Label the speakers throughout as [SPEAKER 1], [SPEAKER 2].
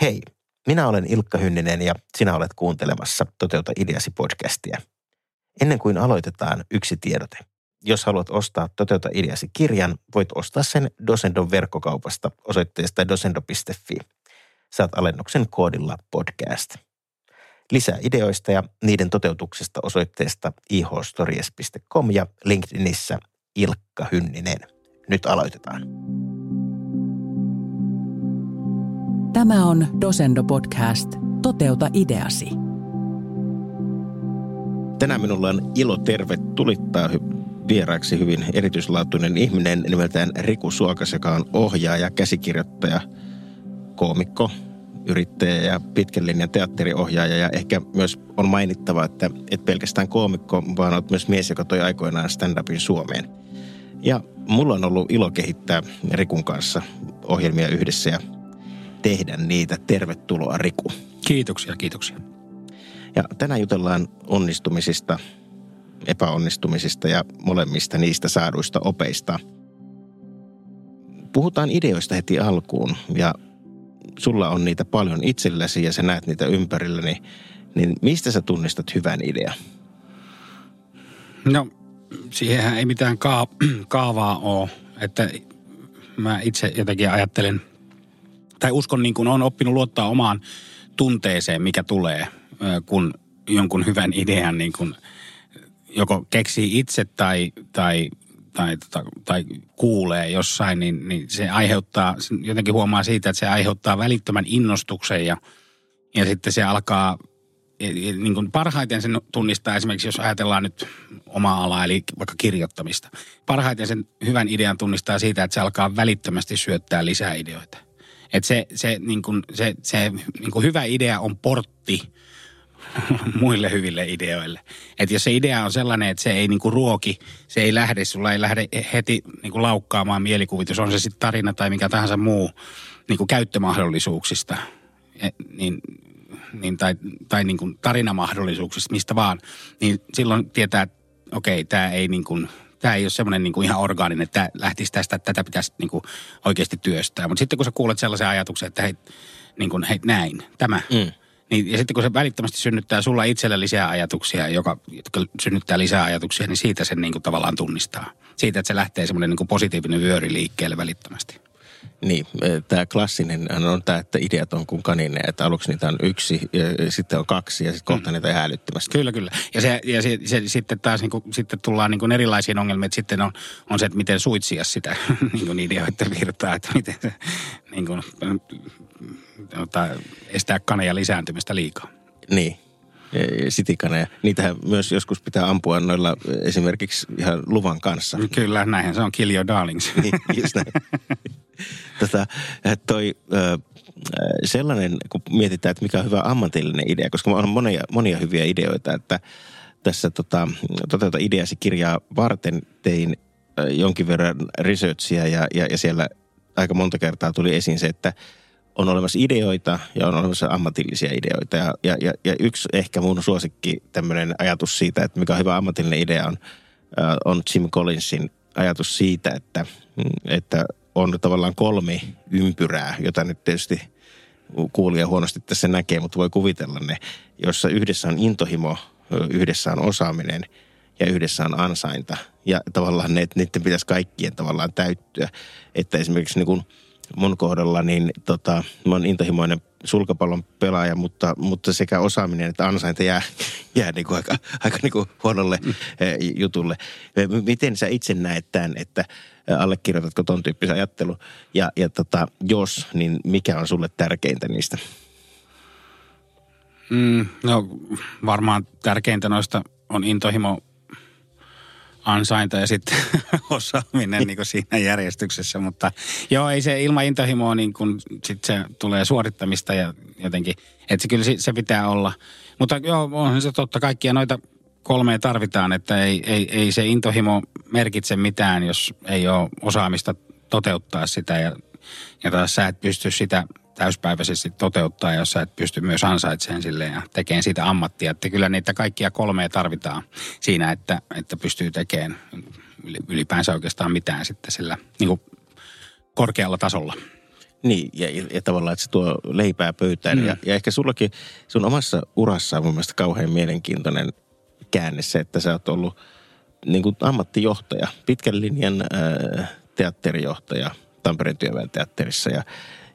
[SPEAKER 1] Hei, minä olen Ilkka Hynninen ja sinä olet kuuntelemassa Toteuta ideasi podcastia. Ennen kuin aloitetaan yksi tiedote. Jos haluat ostaa Toteuta ideasi kirjan, voit ostaa sen Dosendon verkkokaupasta osoitteesta dosendo.fi. Saat alennuksen koodilla podcast. Lisää ideoista ja niiden toteutuksesta osoitteesta ihstories.com ja LinkedInissä Ilkka Hynninen. Nyt aloitetaan.
[SPEAKER 2] Tämä on Dosendo Podcast. Toteuta ideasi.
[SPEAKER 1] Tänään minulla on ilo tervetulittaa vieraaksi hyvin erityislaatuinen ihminen nimeltään Riku Suokas, joka on ohjaaja, käsikirjoittaja, koomikko, yrittäjä ja pitkän linjan teatteriohjaaja. Ja ehkä myös on mainittava, että et pelkästään koomikko, vaan olet myös mies, joka toi aikoinaan stand-upin Suomeen. Ja mulla on ollut ilo kehittää Rikun kanssa ohjelmia yhdessä ja tehdä niitä. Tervetuloa Riku.
[SPEAKER 3] Kiitoksia, kiitoksia.
[SPEAKER 1] Ja tänään jutellaan onnistumisista, epäonnistumisista ja molemmista niistä saaduista opeista. Puhutaan ideoista heti alkuun ja sulla on niitä paljon itselläsi ja sä näet niitä ympärilläni, niin mistä sä tunnistat hyvän idean?
[SPEAKER 3] No, siihenhän ei mitään ka- kaavaa ole, että mä itse jotenkin ajattelen – tai uskon niin kuin on oppinut luottaa omaan tunteeseen, mikä tulee, kun jonkun hyvän idean niin kuin joko keksii itse tai, tai, tai, tai, tai kuulee jossain, niin, niin se aiheuttaa, jotenkin huomaa siitä, että se aiheuttaa välittömän innostuksen ja, ja sitten se alkaa niin kuin parhaiten sen tunnistaa esimerkiksi, jos ajatellaan nyt omaa alaa, eli vaikka kirjoittamista. Parhaiten sen hyvän idean tunnistaa siitä, että se alkaa välittömästi syöttää lisää ideoita. Että se, se, niin kuin, se, se niin kuin hyvä idea on portti muille hyville ideoille. Että jos se idea on sellainen, että se ei niinku ruoki, se ei lähde, sulla ei lähde heti niinku laukkaamaan mielikuvitus, on se sitten tarina tai mikä tahansa muu niinku käyttömahdollisuuksista, et, niin, niin, tai, tai niinku tarinamahdollisuuksista, mistä vaan, niin silloin tietää, että okei, tämä ei niinku, tämä ei ole semmoinen niin kuin ihan orgaaninen, että lähtisi tästä, että tätä pitäisi niin kuin oikeasti työstää. Mutta sitten kun sä kuulet sellaisen ajatuksen, että hei, niin kuin, hei näin, tämä, mm. Niin, ja sitten kun se välittömästi synnyttää sulla itsellä lisää ajatuksia, joka, jotka synnyttää lisää ajatuksia, niin siitä sen niin kuin tavallaan tunnistaa. Siitä, että se lähtee semmoinen niin kuin positiivinen vyöri liikkeelle välittömästi.
[SPEAKER 1] Niin, e, tämä klassinen on tämä, että ideat on kuin kanine, että aluksi niitä on yksi, ja sitten on kaksi ja sitten kohta mm. niitä on.
[SPEAKER 3] Kyllä, kyllä. Ja, se, ja se, se, sitten taas niin kuin, sitten tullaan niin kuin erilaisiin ongelmiin, että sitten on, on se, että miten suitsia sitä niin kuin ideoiden virtaa, että miten se niin kuin, ota, estää kaneja lisääntymistä liikaa.
[SPEAKER 1] Niin, sitikaneja. Niitähän myös joskus pitää ampua noilla esimerkiksi ihan luvan kanssa.
[SPEAKER 3] Kyllä, näinhän se on kill your darlings.
[SPEAKER 1] niin, just näin. tota, toi, sellainen, kun mietitään, että mikä on hyvä ammatillinen idea, koska on monia, monia hyviä ideoita, että tässä tota, toteuta ideasi kirjaa varten tein jonkin verran researchia ja, ja, ja siellä aika monta kertaa tuli esiin se, että on olemassa ideoita ja on olemassa ammatillisia ideoita. Ja, ja, ja, ja yksi ehkä mun suosikki tämmöinen ajatus siitä, että mikä on hyvä ammatillinen idea on, on Jim Collinsin ajatus siitä, että, että on tavallaan kolme ympyrää, jota nyt tietysti kuulija huonosti tässä näkee, mutta voi kuvitella ne, jossa yhdessä on intohimo, yhdessä on osaaminen ja yhdessä on ansainta. Ja tavallaan ne, niiden pitäisi kaikkien tavallaan täyttyä. Että esimerkiksi niin kuin mun kohdalla, niin tota, mä oon intohimoinen sulkapallon pelaaja, mutta, mutta sekä osaaminen että ansainta jää, jää niin kuin aika, aika niin kuin huonolle mm. jutulle. Miten sä itse näet tämän, että allekirjoitatko ton tyyppisen ajattelu? Ja, ja tota, jos, niin mikä on sulle tärkeintä niistä?
[SPEAKER 3] Mm, no varmaan tärkeintä noista on intohimo ansainta ja sitten osaaminen niin kuin siinä järjestyksessä. Mutta joo, ei se ilman intohimoa niin kuin sit se tulee suorittamista ja jotenkin, että se kyllä se pitää olla. Mutta joo, on se totta, kaikkia noita kolmea tarvitaan, että ei, ei, ei se intohimo merkitse mitään, jos ei ole osaamista toteuttaa sitä ja, ja taas sä et pysty sitä täyspäiväisesti toteuttaa, jos sä et pysty myös ansaitsemaan sille ja tekemään siitä ammattia. Että kyllä niitä kaikkia kolmea tarvitaan siinä, että, että pystyy tekemään ylipäänsä oikeastaan mitään sitten sillä niin kuin korkealla tasolla.
[SPEAKER 1] Niin, ja, ja, ja tavallaan, että se tuo leipää pöytään. Mm. Ja, ja ehkä sullakin sun omassa urassa on mun mielestä kauhean mielenkiintoinen käänne se, että sä oot ollut niin kuin ammattijohtaja, pitkän linjan äh, teatterijohtaja Tampereen työväen teatterissa. Ja,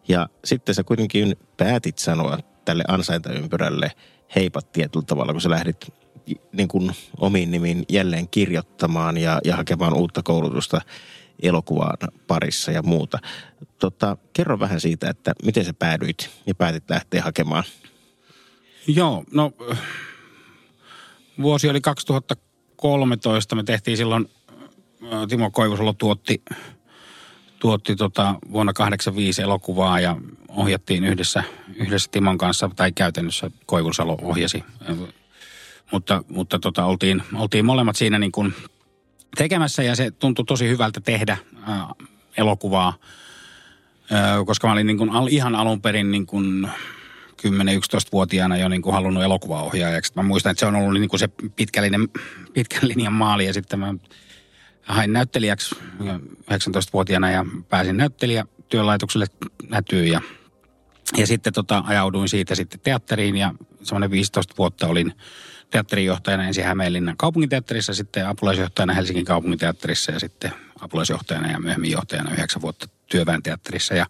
[SPEAKER 1] ja sitten sä kuitenkin päätit sanoa tälle ansaintaympyrälle heipat tietyllä tavalla, kun sä lähdit niin kuin omiin nimiin jälleen kirjoittamaan ja, ja hakemaan uutta koulutusta elokuvan parissa ja muuta. Tota, kerro vähän siitä, että miten sä päädyit ja päätit lähteä hakemaan.
[SPEAKER 3] Joo, no vuosi oli 2013. Me tehtiin silloin, Timo Koivusalo tuotti, tuotti tota vuonna 85 elokuvaa ja ohjattiin yhdessä, yhdessä Timon kanssa, tai käytännössä Koivusalo ohjasi. Mutta, mutta tota, oltiin, oltiin molemmat siinä niin kuin tekemässä ja se tuntui tosi hyvältä tehdä äh, elokuvaa, äh, koska mä olin niin kuin al, ihan alun perin niin kuin 10-11-vuotiaana jo niin kuin halunnut elokuvaohjaajaksi. Mä muistan, että se on ollut niin kuin se pitkän linjan maali ja sitten mä hain näyttelijäksi 19-vuotiaana ja pääsin näyttelijätyölaitokselle nätyyn ja, ja sitten tota, ajauduin siitä sitten teatteriin ja semmoinen 15 vuotta olin teatterijohtajana ensin Hämeenlinnan kaupunginteatterissa, sitten apulaisjohtajana Helsingin kaupunginteatterissa ja sitten apulaisjohtajana ja myöhemmin johtajana yhdeksän vuotta työväen teatterissa. Ja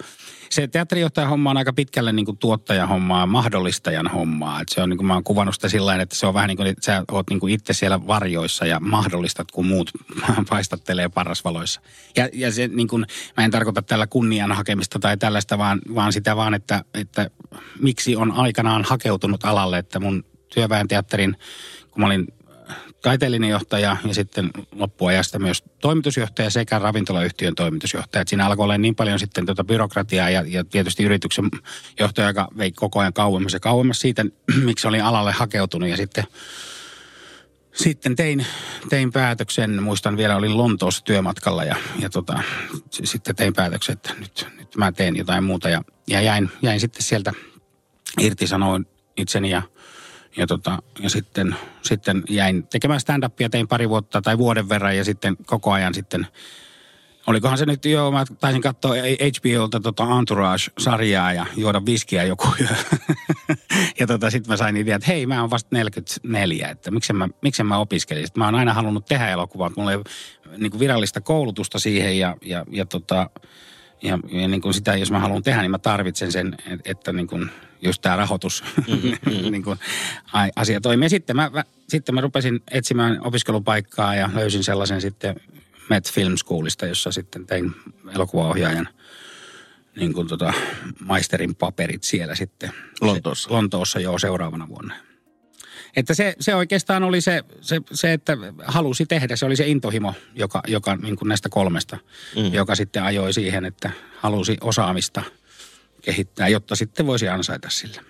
[SPEAKER 3] se teatterijohtajan homma on aika pitkälle niin kuin tuottajan hommaa, mahdollistajan hommaa. Et se on niin kuin mä oon kuvannut sitä sillä että se on vähän niin kuin, että sä oot niin kuin itse siellä varjoissa ja mahdollistat, kun muut paistattelee parrasvaloissa. Ja, ja se niin kuin, mä en tarkoita tällä kunnian hakemista tai tällaista, vaan, vaan sitä vaan, että, että miksi on aikanaan hakeutunut alalle, että mun työväen teatterin, kun mä olin taiteellinen johtaja ja sitten loppuajasta myös toimitusjohtaja sekä ravintolayhtiön toimitusjohtaja. Et siinä alkoi olla niin paljon sitten tuota byrokratiaa ja, ja tietysti yrityksen johtaja, joka vei koko ajan kauemmas ja kauemmas siitä, miksi olin alalle hakeutunut. Ja sitten sitten tein, tein päätöksen, muistan vielä olin Lontoossa työmatkalla ja, ja tota, sitten tein päätöksen, että nyt, nyt mä teen jotain muuta. Ja, ja jäin, jäin sitten sieltä irtisanoin itseni ja – ja, tota, ja sitten, sitten jäin tekemään stand-upia, tein pari vuotta tai vuoden verran ja sitten koko ajan sitten Olikohan se nyt jo, mä taisin katsoa HBOlta tota Entourage-sarjaa ja juoda viskiä joku yö. ja tota, sitten mä sain idea, että hei, mä oon vasta 44, että miksen mä, miksen mä opiskelin. Sitten mä oon aina halunnut tehdä elokuvaa, mulla ei niin virallista koulutusta siihen ja, ja, ja, tota, ja, ja niin kuin sitä, jos mä haluan tehdä, niin mä tarvitsen sen, että, että niin kuin just tämä rahoitus mm-hmm. niin kuin, asia toimii. Sitten mä, mä, sitten mä rupesin etsimään opiskelupaikkaa ja löysin sellaisen sitten Met Film Schoolista, jossa sitten tein elokuvaohjaajan niin kuin tota, maisterin paperit siellä sitten.
[SPEAKER 1] Lontoossa?
[SPEAKER 3] Lontoossa jo seuraavana vuonna. Että se, se oikeastaan oli se, se, se, että halusi tehdä, se oli se intohimo, joka, joka niin kuin näistä kolmesta, mm. joka sitten ajoi siihen, että halusi osaamista – kehittää, jotta sitten voisi ansaita sillä.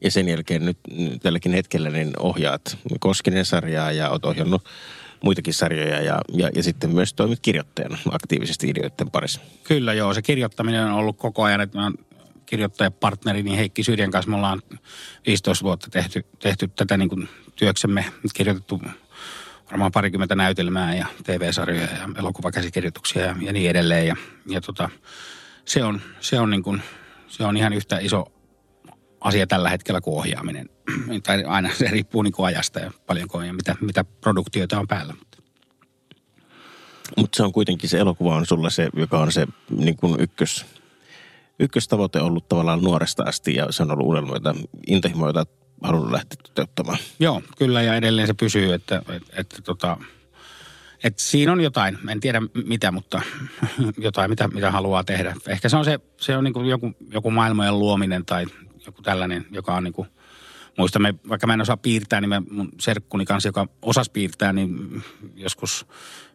[SPEAKER 1] Ja sen jälkeen nyt tälläkin hetkellä niin ohjaat Koskinen sarjaa ja olet ohjannut muitakin sarjoja ja, ja, ja sitten myös toimit kirjoittajana aktiivisesti ideoiden parissa.
[SPEAKER 3] Kyllä joo, se kirjoittaminen on ollut koko ajan, että mä kirjoittajapartneri niin Heikki Syrjän kanssa me ollaan 15 vuotta tehty, tehty tätä niin kuin työksemme, kirjoitettu varmaan parikymmentä näytelmää ja TV-sarjoja ja elokuvakäsikirjoituksia ja, ja niin edelleen. Ja, ja tota, se on, se on niin kuin se on ihan yhtä iso asia tällä hetkellä kuin ohjaaminen. tai aina se riippuu niin kuin ajasta ja paljonko ja mitä, mitä produktioita on päällä.
[SPEAKER 1] Mutta se on kuitenkin se elokuva on sulle se, joka on se niin kuin ykkös, ykköstavoite ollut tavallaan nuoresta asti ja se on ollut unelma, jota intohimo, jota halunnut lähteä toteuttamaan.
[SPEAKER 3] Joo, kyllä ja edelleen se pysyy, että, että, että tota, et siinä on jotain, en tiedä mitä, mutta jotain, mitä, mitä haluaa tehdä. Ehkä se on, se, se on niin joku, joku maailmojen luominen tai joku tällainen, joka on niin kuin, muistamme, vaikka mä en osaa piirtää, niin mä, mun serkkuni kanssa, joka osasi piirtää, niin joskus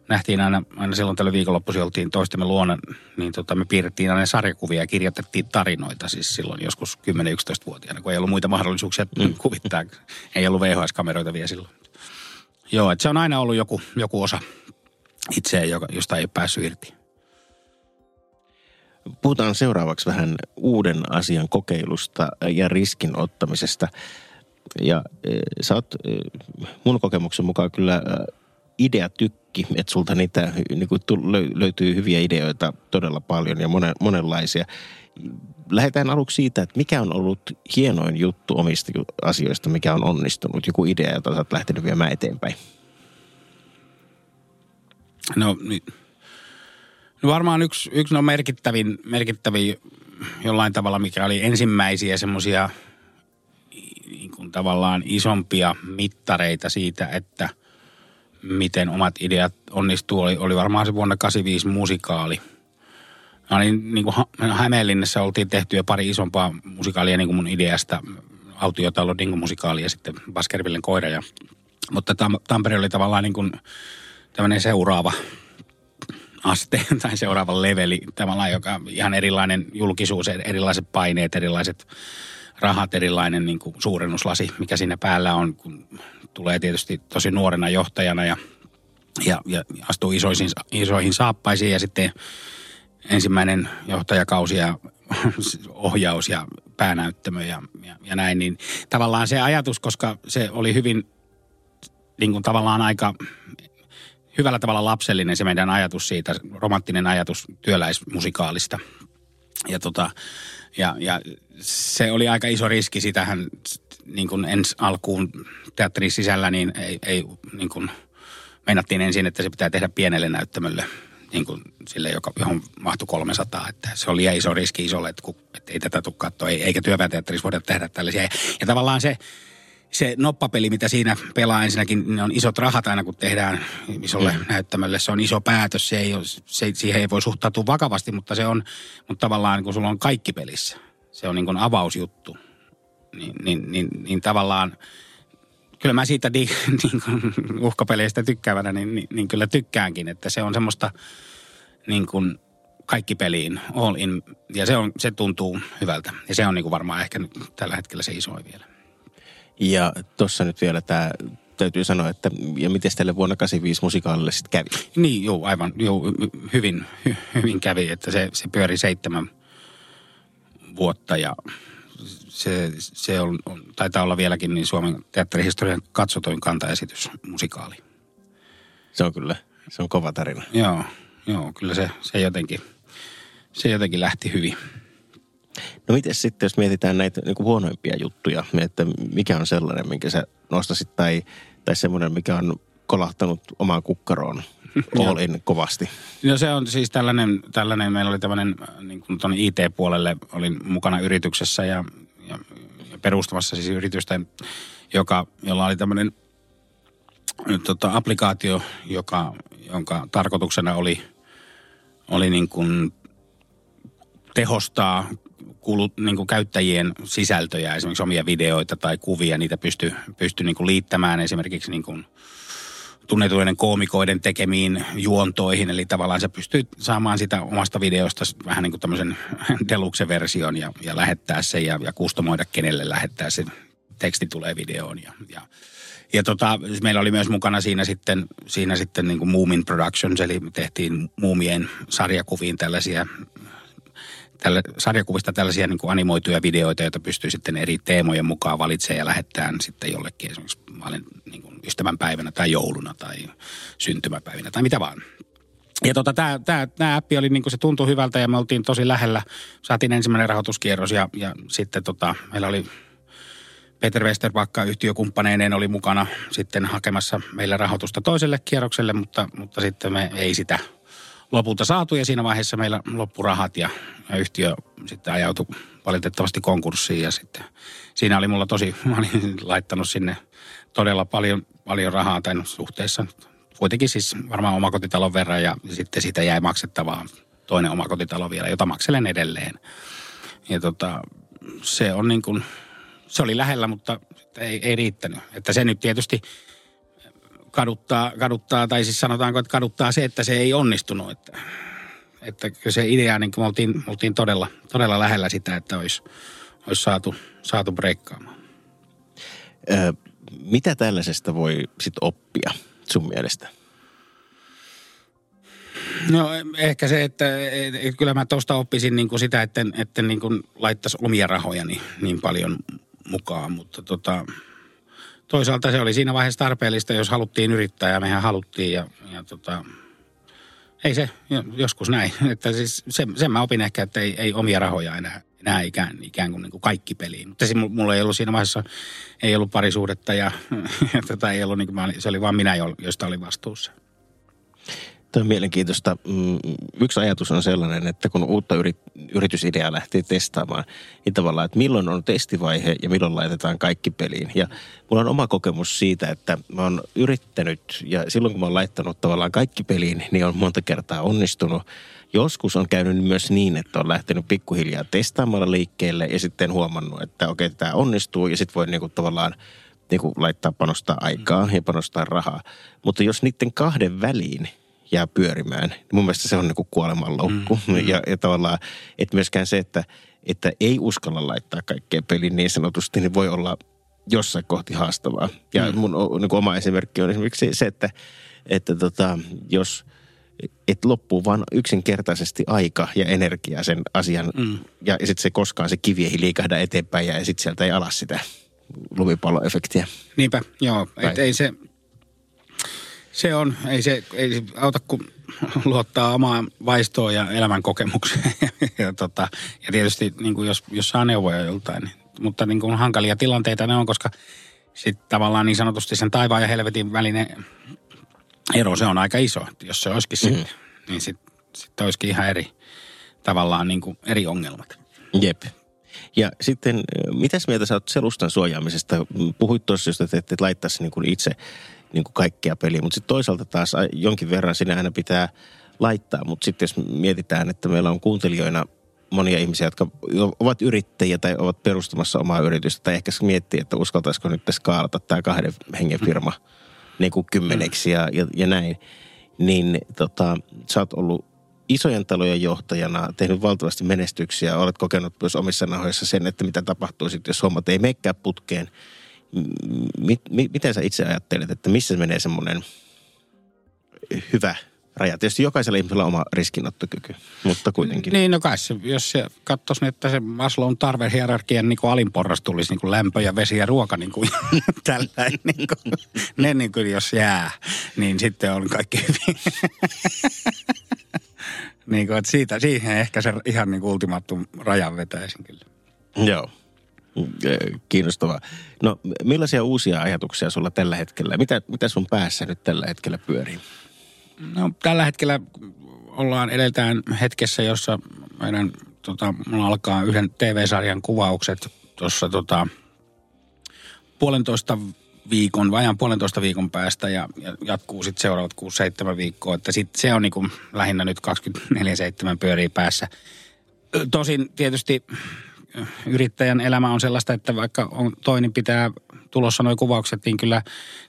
[SPEAKER 3] nähtiin aina, aina silloin tällä viikonloppuisin oltiin toistemme luona, niin tota, me piirrettiin aina sarjakuvia ja kirjoitettiin tarinoita siis silloin joskus 10-11-vuotiaana, kun ei ollut muita mahdollisuuksia mm. kuvittaa. Ei ollut VHS-kameroita vielä silloin. Joo, että se on aina ollut joku, joku osa itseä, joka, josta ei päässyt irti.
[SPEAKER 1] Puhutaan seuraavaksi vähän uuden asian kokeilusta ja riskin ottamisesta. Ja e, sä oot e, mun kokemuksen mukaan kyllä e, ideatykki, että sulta niitä niin kuin löytyy hyviä ideoita todella paljon ja monenlaisia. Lähdetään aluksi siitä, että mikä on ollut hienoin juttu omista asioista, mikä on onnistunut, joku idea, jota olet lähtenyt viemään eteenpäin.
[SPEAKER 3] No, no varmaan yksi, yksi no merkittävin, merkittävin jollain tavalla, mikä oli ensimmäisiä semmoisia niin kuin tavallaan isompia mittareita siitä, että miten omat ideat onnistuu, oli, oli varmaan se vuonna 85 musikaali. No niin, niin kuin Hämeenlinnassa oltiin tehty jo pari isompaa musikaalia niin kuin mun ideasta, autiotalo Dingo musikaali ja sitten Baskervillen koira. Ja, mutta Tam- Tampere oli tavallaan niin kuin tämmöinen seuraava aste tai seuraava leveli, tavallaan joka ihan erilainen julkisuus, erilaiset paineet, erilaiset rahat, erilainen niin kuin suurennuslasi, mikä siinä päällä on, kun tulee tietysti tosi nuorena johtajana ja, ja, ja astuu isoihin, isoihin saappaisiin ja sitten ensimmäinen johtajakausi ja ohjaus ja päänäyttämö ja, ja, ja näin, niin tavallaan se ajatus, koska se oli hyvin niin kuin tavallaan aika hyvällä tavalla lapsellinen se meidän ajatus siitä, romanttinen ajatus työläismusikaalista. Ja, tota, ja, ja se oli aika iso riski, sitähän niin kuin ensi alkuun teatterin sisällä niin ei, ei niin kuin, meinattiin ensin, että se pitää tehdä pienelle näyttämölle niin kuin sille, joka, johon mahtui 300. Että se oli iso riski isolle, että, kun, että ei tätä tule katsoa, eikä työväenteatterissa voida tehdä tällaisia. Ja tavallaan se, se noppapeli, mitä siinä pelaa ensinnäkin, niin on isot rahat aina, kun tehdään isolle mm. näyttämölle. Se on iso päätös, se ei ole, se, siihen ei voi suhtautua vakavasti, mutta se on, mutta tavallaan kun sulla on kaikki pelissä, se on niin kuin avausjuttu, niin, niin, niin, niin tavallaan kyllä mä siitä di, niin kuin uhkapeleistä tykkäävänä, niin, niin, niin kyllä tykkäänkin, että se on semmoista niin kuin kaikki peliin, all in, ja se, on, se tuntuu hyvältä. Ja se on niin kuin varmaan ehkä nyt tällä hetkellä se isoin vielä.
[SPEAKER 1] Ja tuossa nyt vielä tämä täytyy sanoa, että ja miten teille vuonna 85 musikaalille sitten kävi?
[SPEAKER 3] Niin, joo, aivan, joo, hyvin, hy, hyvin kävi, että se, se pyöri seitsemän vuotta ja se, se on, on, taitaa olla vieläkin niin Suomen teatterihistorian katsotoin kantaesitys musikaali.
[SPEAKER 1] Se on kyllä, se on kova tarina.
[SPEAKER 3] Joo, joo kyllä se, se, jotenkin, se jotenkin lähti hyvin.
[SPEAKER 1] No miten sitten, jos mietitään näitä niin huonoimpia juttuja, että mikä on sellainen, minkä sä nostasit, tai, tai semmoinen, mikä on kolahtanut omaan kukkaroon all in kovasti?
[SPEAKER 3] No se on siis tällainen, tällainen meillä oli tämmöinen niin kuin tuonne IT-puolelle, olin mukana yrityksessä ja, ja, ja perustamassa siis yritystä, joka, jolla oli tämmöinen tota, applikaatio, joka, jonka tarkoituksena oli, oli niin kuin tehostaa kuulut, niin kuin käyttäjien sisältöjä, esimerkiksi omia videoita tai kuvia, niitä pystyy pysty niin kuin liittämään esimerkiksi niin kuin tunnetuiden koomikoiden tekemiin juontoihin. Eli tavallaan se pystyy saamaan sitä omasta videosta vähän niin kuin tämmöisen deluxe-version ja, ja lähettää sen ja, ja kustomoida kenelle lähettää se teksti tulee videoon. Ja, ja, ja tota, meillä oli myös mukana siinä sitten, siinä sitten niin kuin Moomin Productions, eli tehtiin Muumien sarjakuviin tällaisia tällä, sarjakuvista tällaisia niin kuin animoituja videoita, joita pystyy sitten eri teemojen mukaan valitsemaan ja lähettämään sitten jollekin esimerkiksi olen niin kuin ystävänpäivänä tai jouluna tai syntymäpäivinä tai mitä vaan. Ja tota, tämä appi oli niin kuin se tuntui hyvältä ja me oltiin tosi lähellä. Saatiin ensimmäinen rahoituskierros ja, ja sitten tota, meillä oli Peter Westerbakka yhtiökumppaneineen oli mukana sitten hakemassa meille rahoitusta toiselle kierrokselle, mutta, mutta sitten me ei sitä – lopulta saatu ja siinä vaiheessa meillä loppurahat ja, ja yhtiö sitten ajautui valitettavasti konkurssiin ja sitten siinä oli mulla tosi, mä olin laittanut sinne todella paljon, paljon rahaa no, suhteessa kuitenkin siis varmaan omakotitalon verran ja sitten siitä jäi maksettavaa toinen omakotitalo vielä, jota makselen edelleen. Ja tota, se on niin kuin, se oli lähellä, mutta ei, ei riittänyt. Että se nyt tietysti kaduttaa, kaduttaa, tai siis sanotaanko, että kaduttaa se, että se ei onnistunut. Että, että se idea, niin me oltiin, me oltiin todella, todella lähellä sitä, että olisi, olisi saatu, saatu breikkaamaan.
[SPEAKER 1] Ö, mitä tällaisesta voi sitten oppia sun mielestä?
[SPEAKER 3] No ehkä se, että, että kyllä mä tuosta oppisin niin kuin sitä, että, että niin kuin laittaisi omia rahoja niin, niin paljon mukaan, mutta tota, toisaalta se oli siinä vaiheessa tarpeellista, jos haluttiin yrittää ja mehän haluttiin ja, ja tota, ei se, joskus näin. Että siis sen, sen mä opin ehkä, että ei, ei omia rahoja enää, enää ikään, ikään kuin, niin kuin kaikki peliin. Mutta se, mulla ei ollut siinä vaiheessa, ei ollut parisuudetta ja, ja tota, ei ollut, niin kuin, se oli vaan minä, josta oli vastuussa.
[SPEAKER 1] Tämä on mielenkiintoista. Mm, yksi ajatus on sellainen, että kun uutta yritysideaa lähtee testaamaan, niin tavallaan, että milloin on testivaihe ja milloin laitetaan kaikki peliin. Ja mulla on oma kokemus siitä, että mä oon yrittänyt ja silloin kun mä oon laittanut tavallaan kaikki peliin, niin on monta kertaa onnistunut. Joskus on käynyt myös niin, että on lähtenyt pikkuhiljaa testaamalla liikkeelle ja sitten huomannut, että okei, okay, tämä onnistuu ja sitten voi niinku tavallaan niin kuin laittaa panostaa aikaa ja panostaa rahaa. Mutta jos niiden kahden väliin jää pyörimään. Mun mielestä se on niin kuolemanloukku. Mm, mm. Ja, ja tavallaan, että myöskään se, että, että ei uskalla laittaa kaikkea peliin niin sanotusti, niin voi olla jossain kohti haastavaa. Ja mm. mun niin oma esimerkki on esimerkiksi se, että, että tota, jos et loppuu vaan yksinkertaisesti aika ja energia sen asian, mm. ja, ja sitten se koskaan se kivi ei liikahda eteenpäin ja sitten sieltä ei alas sitä lumipalloefektiä.
[SPEAKER 3] Niinpä, joo. Et ei se, se on, ei se, ei auta kun luottaa omaan vaistoon ja elämän kokemukseen. ja, tota, ja tietysti niin kuin jos, jos saa neuvoja joltain, niin, mutta niin kuin hankalia tilanteita ne on, koska sitten tavallaan niin sanotusti sen taivaan ja helvetin välinen ero, se on aika iso. Jos se olisikin mm-hmm. sitten, niin sitten sit olisikin ihan eri, tavallaan niin kuin eri ongelmat.
[SPEAKER 1] Jep. Ja sitten, mitäs mieltä sä oot selustan suojaamisesta? Puhuit tuossa, että et laittaisi niin kuin itse niin kuin kaikkea peliä. Mutta sitten toisaalta taas jonkin verran sinä aina pitää laittaa. Mutta sitten jos mietitään, että meillä on kuuntelijoina monia ihmisiä, jotka ovat yrittäjiä tai ovat perustamassa omaa yritystä. Tai ehkä miettii, että uskaltaisiko nyt skaalata tämä kahden hengen firma niin kuin kymmeneksi ja, ja, ja näin. Niin tota, sä oot ollut isojen talojen johtajana, tehnyt valtavasti menestyksiä, olet kokenut myös omissa nahoissa sen, että mitä tapahtuu sitten, jos hommat ei menekään putkeen – mit, mit, miten sä itse ajattelet, että missä menee semmoinen hyvä raja? Tietysti jokaisella ihmisellä on oma riskinottokyky, mutta kuitenkin.
[SPEAKER 3] Niin, no kai se, jos se katsoisi, että se Maslown tarvehierarkian niin kuin alinporras tulisi niin kuin lämpö ja vesi ja ruoka niin kuin tällainen. Niin kuin, ne niin kuin jos jää, niin sitten on kaikki hyvin. niin kuin, että siitä, siihen ehkä se ihan niin kuin ultimaattum rajan vetäisin kyllä.
[SPEAKER 1] Joo. Kiinnostavaa. No millaisia uusia ajatuksia sulla tällä hetkellä? Mitä, mitä sun päässä nyt tällä hetkellä pyörii?
[SPEAKER 3] No tällä hetkellä ollaan edeltään hetkessä, jossa meidän, tota, mulla alkaa yhden TV-sarjan kuvaukset tuossa tota, puolentoista viikon, vajan puolentoista viikon päästä ja, ja jatkuu sitten seuraavat 6-7 viikkoa. Että sit se on niinku lähinnä nyt 24-7 pyörii päässä. Tosin tietysti yrittäjän elämä on sellaista, että vaikka on toinen pitää tulossa noin kuvaukset, niin kyllä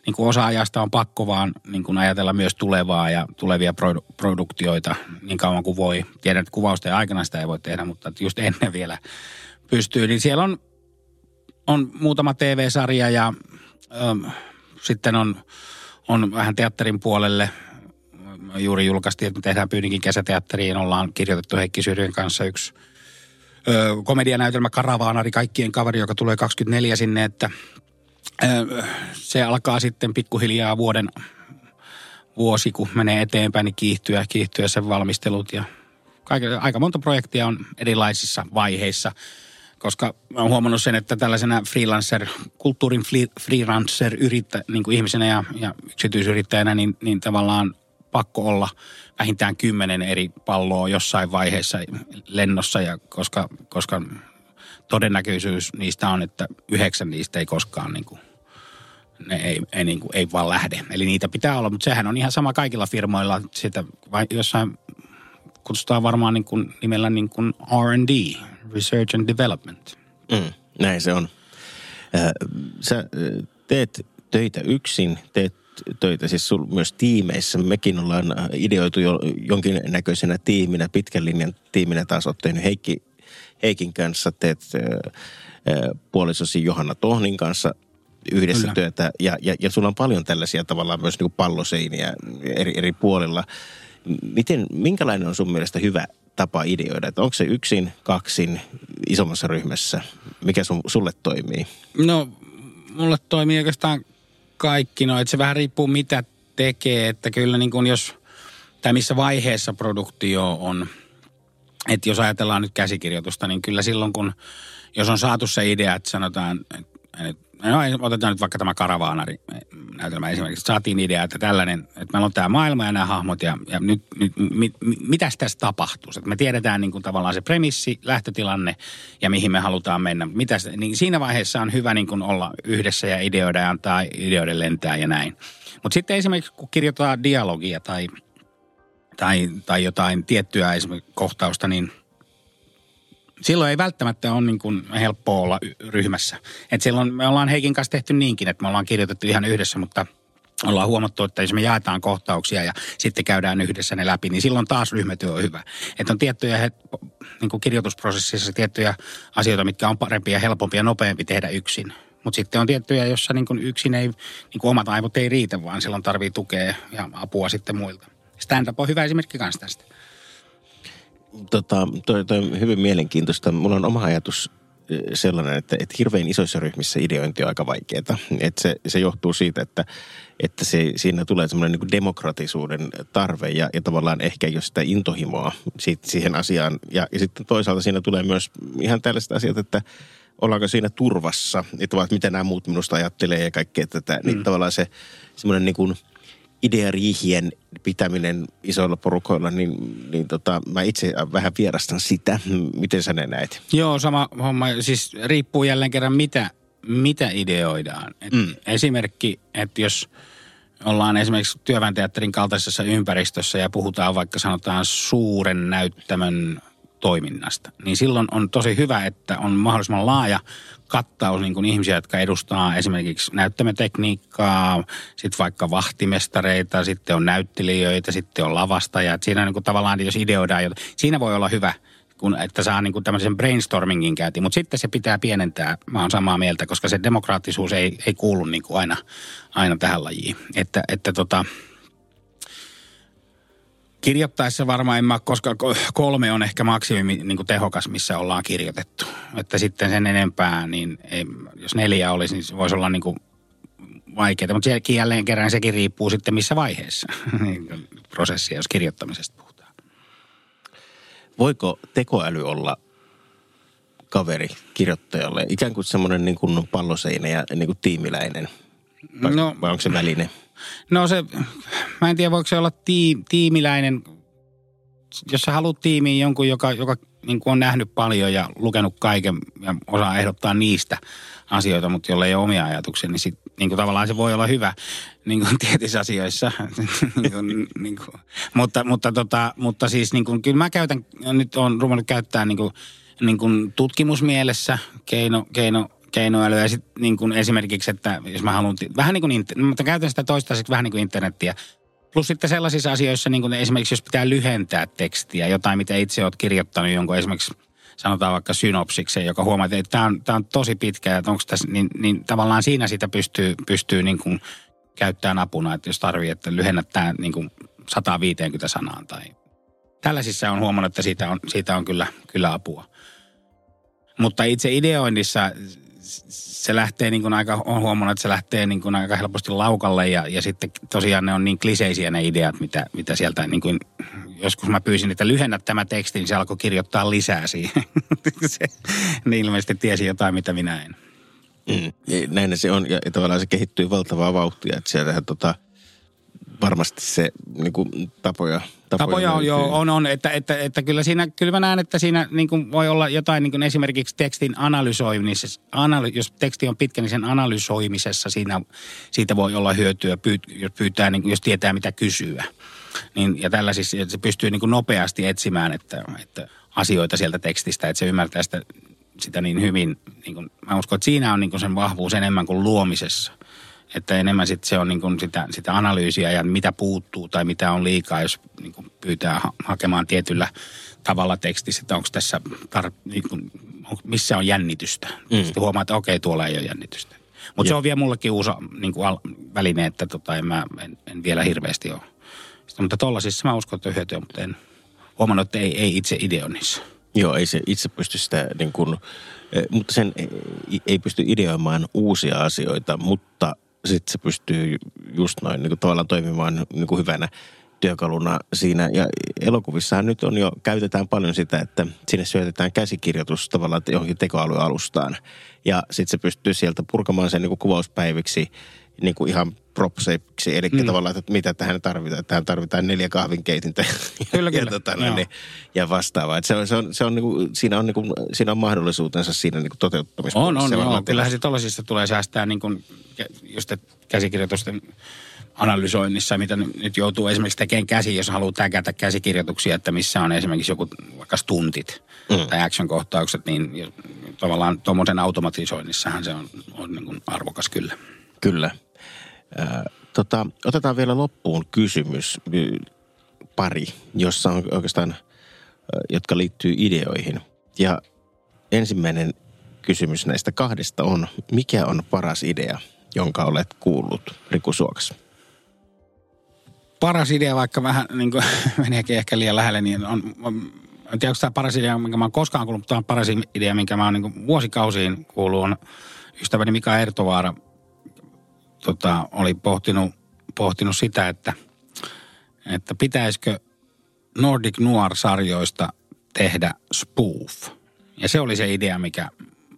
[SPEAKER 3] niin kuin osa ajasta on pakko vaan niin kuin ajatella myös tulevaa ja tulevia produ- produktioita niin kauan kuin voi. Tiedän, että kuvausten aikana sitä ei voi tehdä, mutta just ennen vielä pystyy. Niin siellä on, on muutama TV-sarja ja ö, sitten on, on vähän teatterin puolelle juuri julkaistiin, että me tehdään Pyynikin kesäteatteriin. Ollaan kirjoitettu Heikki Syrjön kanssa yksi – komedianäytelmä Karavaanari, kaikkien kaveri, joka tulee 24 sinne, että se alkaa sitten pikkuhiljaa vuoden vuosi, kun menee eteenpäin, niin kiihtyä, kiihtyä sen valmistelut ja aika monta projektia on erilaisissa vaiheissa koska olen huomannut sen, että tällaisena freelancer, kulttuurin freelancer yrittä, niin kuin ihmisenä ja, ja yksityisyrittäjänä, niin, niin tavallaan pakko olla vähintään kymmenen eri palloa jossain vaiheessa lennossa, ja koska, koska todennäköisyys niistä on, että yhdeksän niistä ei koskaan niin kuin, ne ei, ei, niin kuin, ei vaan lähde. Eli niitä pitää olla, mutta sehän on ihan sama kaikilla firmoilla. Sitä vai jossain kutsutaan varmaan niin kuin, nimellä niin kuin R&D, Research and Development.
[SPEAKER 1] Mm, näin se on. Sä teet töitä yksin, teet töitä siis sul, myös tiimeissä. Mekin ollaan äh, ideoitu jo jonkinnäköisenä tiiminä, pitkän linjan tiiminä taas olet tehnyt Heikki, Heikin kanssa, teet äh, äh, puolisosi Johanna Tohnin kanssa yhdessä Kyllä. työtä. Ja, ja, ja sulla on paljon tällaisia tavallaan myös niin palloseiniä eri, eri puolilla. Miten, minkälainen on sun mielestä hyvä tapa ideoida? Että onko se yksin, kaksin, isommassa ryhmässä? Mikä sun, sulle toimii?
[SPEAKER 3] No, mulle toimii oikeastaan kaikki, no että se vähän riippuu mitä tekee, että kyllä niin kuin jos, tai missä vaiheessa produktio on, että jos ajatellaan nyt käsikirjoitusta, niin kyllä silloin kun, jos on saatu se idea, että sanotaan, että no otetaan nyt vaikka tämä Karavaanari näytelmä esimerkiksi. Saatiin idea, että tällainen, että meillä on tämä maailma ja nämä hahmot ja, ja nyt, nyt mit, mit, mitäs tässä tapahtuu. Me tiedetään niin kuin tavallaan se premissi, lähtötilanne ja mihin me halutaan mennä. Mitäs, niin siinä vaiheessa on hyvä niin kuin olla yhdessä ja ideoida ja antaa ideoiden lentää ja näin. Mutta sitten esimerkiksi kun kirjoitetaan dialogia tai, tai, tai jotain tiettyä esimerkiksi kohtausta, niin – silloin ei välttämättä ole niin kuin helppoa olla ryhmässä. Et silloin me ollaan Heikin kanssa tehty niinkin, että me ollaan kirjoitettu ihan yhdessä, mutta ollaan huomattu, että jos me jaetaan kohtauksia ja sitten käydään yhdessä ne läpi, niin silloin taas ryhmätyö on hyvä. Että on tiettyjä niin kuin kirjoitusprosessissa tiettyjä asioita, mitkä on parempia, helpompia ja nopeampi tehdä yksin. Mutta sitten on tiettyjä, jossa niin kuin yksin ei, niin omat aivot ei riitä, vaan silloin tarvii tukea ja apua sitten muilta. Stand-up on hyvä esimerkki myös tästä
[SPEAKER 1] tota, toi, toi on hyvin mielenkiintoista. Mulla on oma ajatus sellainen, että, että hirveän isoissa ryhmissä ideointi on aika vaikeaa. Että se, se johtuu siitä, että, että se, siinä tulee semmoinen niin demokratisuuden tarve ja, ja tavallaan ehkä jos sitä intohimoa siitä, siihen asiaan. Ja, ja sitten toisaalta siinä tulee myös ihan tällaiset asiat, että ollaanko siinä turvassa, että vaan, mitä nämä muut minusta ajattelee ja kaikkea tätä. Niin mm. Niin tavallaan se semmoinen niin kuin – ideariihien pitäminen isoilla porukoilla, niin, niin tota, mä itse vähän vierastan sitä. Miten sä ne näet?
[SPEAKER 3] Joo, sama homma. Siis riippuu jälleen kerran, mitä, mitä ideoidaan. Et mm. Esimerkki, että jos ollaan esimerkiksi työväenteatterin kaltaisessa ympäristössä ja puhutaan vaikka sanotaan suuren näyttämön toiminnasta, niin silloin on tosi hyvä, että on mahdollisimman laaja kattaus niin kuin ihmisiä, jotka edustaa esimerkiksi näyttämötekniikkaa, sitten vaikka vahtimestareita, sitten on näyttelijöitä, sitten on lavastajat. Siinä niin kuin tavallaan, jos ideoidaan, siinä voi olla hyvä, kun, että saa niin kuin tämmöisen brainstormingin käytiin. Mutta sitten se pitää pienentää, mä oon samaa mieltä, koska se demokraattisuus ei, ei kuulu niin kuin aina, aina tähän lajiin. Että, että tota, Kirjoittaessa varmaan en mä, koska kolme on ehkä maksimi niin kuin tehokas, missä ollaan kirjoitettu. Että sitten sen enempää, niin ei, jos neljä olisi, niin se voisi olla niin kuin vaikeaa. Mutta sekin jälleen kerran sekin riippuu sitten missä vaiheessa niin prosessia, jos kirjoittamisesta puhutaan.
[SPEAKER 1] Voiko tekoäly olla kaveri kirjoittajalle? Ikään kuin semmoinen niin kuin palloseinä ja niin kuin tiimiläinen? Vai, no, vai onko se väline?
[SPEAKER 3] No se, mä en tiedä voiko se olla tii, tiimiläinen, jos sä haluat tiimiin jonkun, joka, joka niin kuin on nähnyt paljon ja lukenut kaiken ja osaa ehdottaa niistä asioita, mutta jolle ei ole omia ajatuksia, niin, sit, niin kuin tavallaan se voi olla hyvä niin kuin tietyissä asioissa. niin niin kuin. Mutta, mutta, tota, mutta siis niin kuin, kyllä mä käytän, nyt on ruvennut käyttää niin kuin, niin kuin tutkimusmielessä keino, keino keinoälyä. Ja sitten niin kuin esimerkiksi, että jos mä haluan, vähän niin kuin, mutta käytän sitä toistaiseksi vähän niin kuin internettiä. Plus sitten sellaisissa asioissa, niin kuin esimerkiksi jos pitää lyhentää tekstiä, jotain mitä itse olet kirjoittanut, jonkun esimerkiksi sanotaan vaikka synopsikseen, joka huomaa, että tämä on, tämä on tosi pitkä, että onko tässä, niin, niin tavallaan siinä sitä pystyy, pystyy niin kuin käyttämään apuna, että jos tarvii, että lyhennät tämä niin kuin 150 sanaan tai tällaisissa on huomannut, että siitä on, siitä on kyllä, kyllä apua. Mutta itse ideoinnissa se lähtee niin kuin aika, on huomannut, että se lähtee niin kuin aika helposti laukalle ja, ja sitten tosiaan ne on niin kliseisiä ne ideat, mitä, mitä sieltä niin kuin, joskus mä pyysin, että lyhennät tämä teksti, niin se alkoi kirjoittaa lisää siihen. se, niin ilmeisesti tiesi jotain, mitä minä en.
[SPEAKER 1] Mm. Näin se on ja tavallaan se kehittyy valtavaa vauhtia, että sieltähän tota, varmasti se niin kuin, tapoja
[SPEAKER 3] Tapoja, tapoja on, joo, on, on. Että, että, että, kyllä, siinä, kyllä mä näen, että siinä niin kuin voi olla jotain niin kuin esimerkiksi tekstin analysoimisessa. Analy, jos teksti on pitkä, niin sen analysoimisessa siinä, siitä voi olla hyötyä, jos, pyytää, niin kuin, jos tietää mitä kysyä. Niin, ja tällaisissa se pystyy niin kuin nopeasti etsimään että, että asioita sieltä tekstistä, että se ymmärtää sitä, sitä niin hyvin. Niin kuin, mä uskon, että siinä on niin kuin sen vahvuus enemmän kuin luomisessa – että enemmän sit se on niin kuin sitä, sitä analyysiä ja mitä puuttuu tai mitä on liikaa, jos niin kuin pyytää ha- hakemaan tietyllä tavalla tekstissä, että onko tässä, tar- niin kuin, on, missä on jännitystä. Mm. Sitten huomaa, että okei, tuolla ei ole jännitystä. Mutta se on vielä mullekin uusi niin kuin al- väline, että tota, en, mä, en, en vielä hirveästi ole. Sitä, mutta tollasissa mä uskon, että hyötyä, mutta en huomannut, että ei, ei itse ideonissa.
[SPEAKER 1] Joo, ei se itse pysty sitä niin kuin, eh, mutta sen ei, ei pysty ideoimaan uusia asioita, mutta sitten se pystyy just noin niin kuin toimimaan niin kuin hyvänä työkaluna siinä. Ja elokuvissahan nyt on jo, käytetään paljon sitä, että sinne syötetään käsikirjoitus tavallaan johonkin tekoälyalustaan. Ja sitten se pystyy sieltä purkamaan sen niin kuvauspäiviksi niin kuin ihan propseiksi, eli mm. tavallaan, että mitä tähän tarvitaan. Tähän tarvitaan neljä kahvinkeitintä
[SPEAKER 3] kyllä,
[SPEAKER 1] ja,
[SPEAKER 3] kyllä.
[SPEAKER 1] tota, niin, ja vastaavaa. Se on, se on, se on niin kuin, siinä, on, niin kuin, siinä on mahdollisuutensa siinä niin kuin toteuttamisessa.
[SPEAKER 3] On, on, joo. Kyllähän se tuollaisista tulee säästää niin kuin, just käsikirjoitusten analysoinnissa, mitä nyt joutuu esimerkiksi tekemään käsi, jos haluaa tägätä käsikirjoituksia, että missä on esimerkiksi joku vaikka stuntit mm. tai action-kohtaukset, niin tavallaan tuommoisen automatisoinnissahan se on, on niin kuin arvokas kyllä.
[SPEAKER 1] Kyllä. Tota, otetaan vielä loppuun kysymys, pari, jossa on oikeastaan, jotka liittyy ideoihin. Ja ensimmäinen kysymys näistä kahdesta on, mikä on paras idea, jonka olet kuullut, Riku Suokas?
[SPEAKER 3] paras idea, vaikka vähän niin kuin, meneekin ehkä liian lähelle, niin on, on en tiedä, onko tämä paras idea, minkä mä oon koskaan kuullut, mutta tämä on paras idea, minkä mä oon niin vuosikausiin kuullut, on ystäväni Mika Ertovaara tota, oli pohtinut, pohtinut sitä, että, että pitäisikö Nordic Noir-sarjoista tehdä spoof. Ja se oli se idea, mikä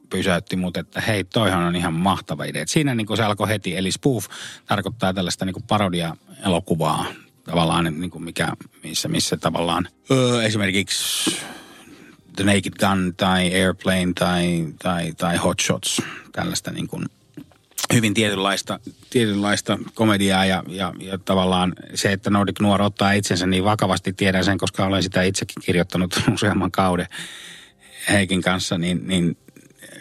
[SPEAKER 3] pysäytti mut, että hei, toihan on ihan mahtava idea. Et siinä niin se alkoi heti, eli spoof tarkoittaa tällaista niin parodia-elokuvaa tavallaan, niin kuin mikä, missä, missä tavallaan öö, esimerkiksi The Naked Gun tai Airplane tai, tai, tai Hot Shots, tällaista niin kuin hyvin tietynlaista, tietynlaista komediaa ja, ja, ja tavallaan se, että Nordic Nuor ottaa itsensä niin vakavasti, tiedän sen, koska olen sitä itsekin kirjoittanut useamman kauden Heikin kanssa, niin, niin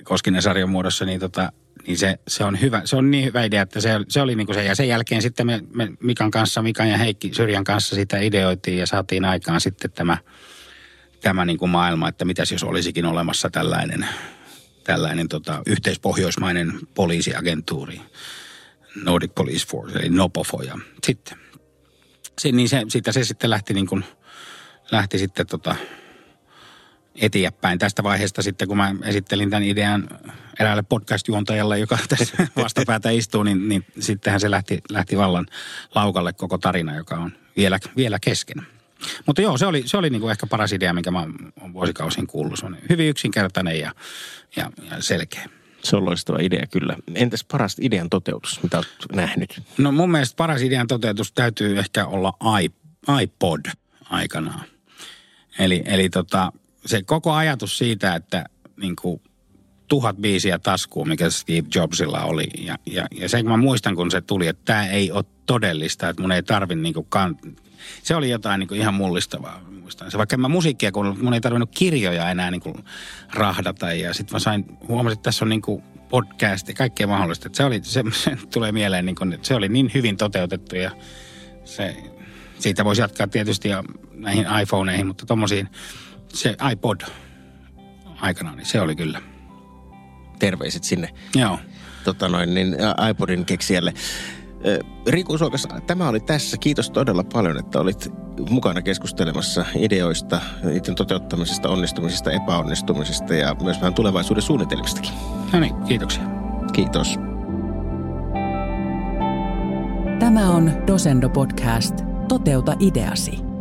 [SPEAKER 3] Koskinen sarjan muodossa, niin, tota, niin se, se, on hyvä, se on niin hyvä idea, että se, se oli niin kuin se. Ja sen jälkeen sitten me, me Mikan kanssa, Mikan ja Heikki Syrjän kanssa sitä ideoitiin ja saatiin aikaan sitten tämä, tämä niin kuin maailma, että mitäs jos olisikin olemassa tällainen, tällainen tota, yhteispohjoismainen poliisiagentuuri, Nordic Police Force, eli NOPOFO. Ja sitten, se, niin se, siitä se sitten lähti niin kuin, lähti sitten tota, eteenpäin tästä vaiheesta sitten, kun mä esittelin tämän idean eräälle podcast-juontajalle, joka tässä vastapäätä istuu, niin, niin sittenhän se lähti, lähti vallan laukalle koko tarina, joka on vielä, vielä kesken. Mutta joo, se oli, se oli niinku ehkä paras idea, minkä mä oon vuosikausin kuullut. Se on hyvin yksinkertainen ja, ja, ja selkeä.
[SPEAKER 1] Se on loistava idea kyllä. Entäs paras idean toteutus, mitä olet nähnyt?
[SPEAKER 3] No mun mielestä paras idean toteutus täytyy ehkä olla iPod aikanaan. Eli, eli tota, se koko ajatus siitä, että niin kuin tuhat biisiä taskuun, mikä Steve Jobsilla oli. Ja, ja, ja sen mä muistan, kun se tuli, että tämä ei ole todellista, että mun ei tarvi niin kuin kan... Se oli jotain niin kuin ihan mullistavaa. Muistan se, vaikka en mä musiikkia, kun mun ei tarvinnut kirjoja enää niin kuin rahdata. Ja sitten mä sain, huomasin, että tässä on niin kuin podcast ja kaikkea mahdollista. Että se, oli, se, se tulee mieleen, niin kuin, että se oli niin hyvin toteutettu ja se, siitä voisi jatkaa tietysti ja näihin iPhoneihin, mutta tommosiin se iPod aikanaan, niin se oli kyllä.
[SPEAKER 1] Terveiset sinne.
[SPEAKER 3] Joo.
[SPEAKER 1] Tota noin, niin iPodin keksijälle. Riku Suokas, tämä oli tässä. Kiitos todella paljon, että olit mukana keskustelemassa ideoista, niiden toteuttamisesta, onnistumisesta, epäonnistumisesta ja myös vähän tulevaisuuden suunnitelmistakin.
[SPEAKER 3] No niin, kiitoksia.
[SPEAKER 1] Kiitos.
[SPEAKER 2] Tämä on Dosendo Podcast. Toteuta ideasi.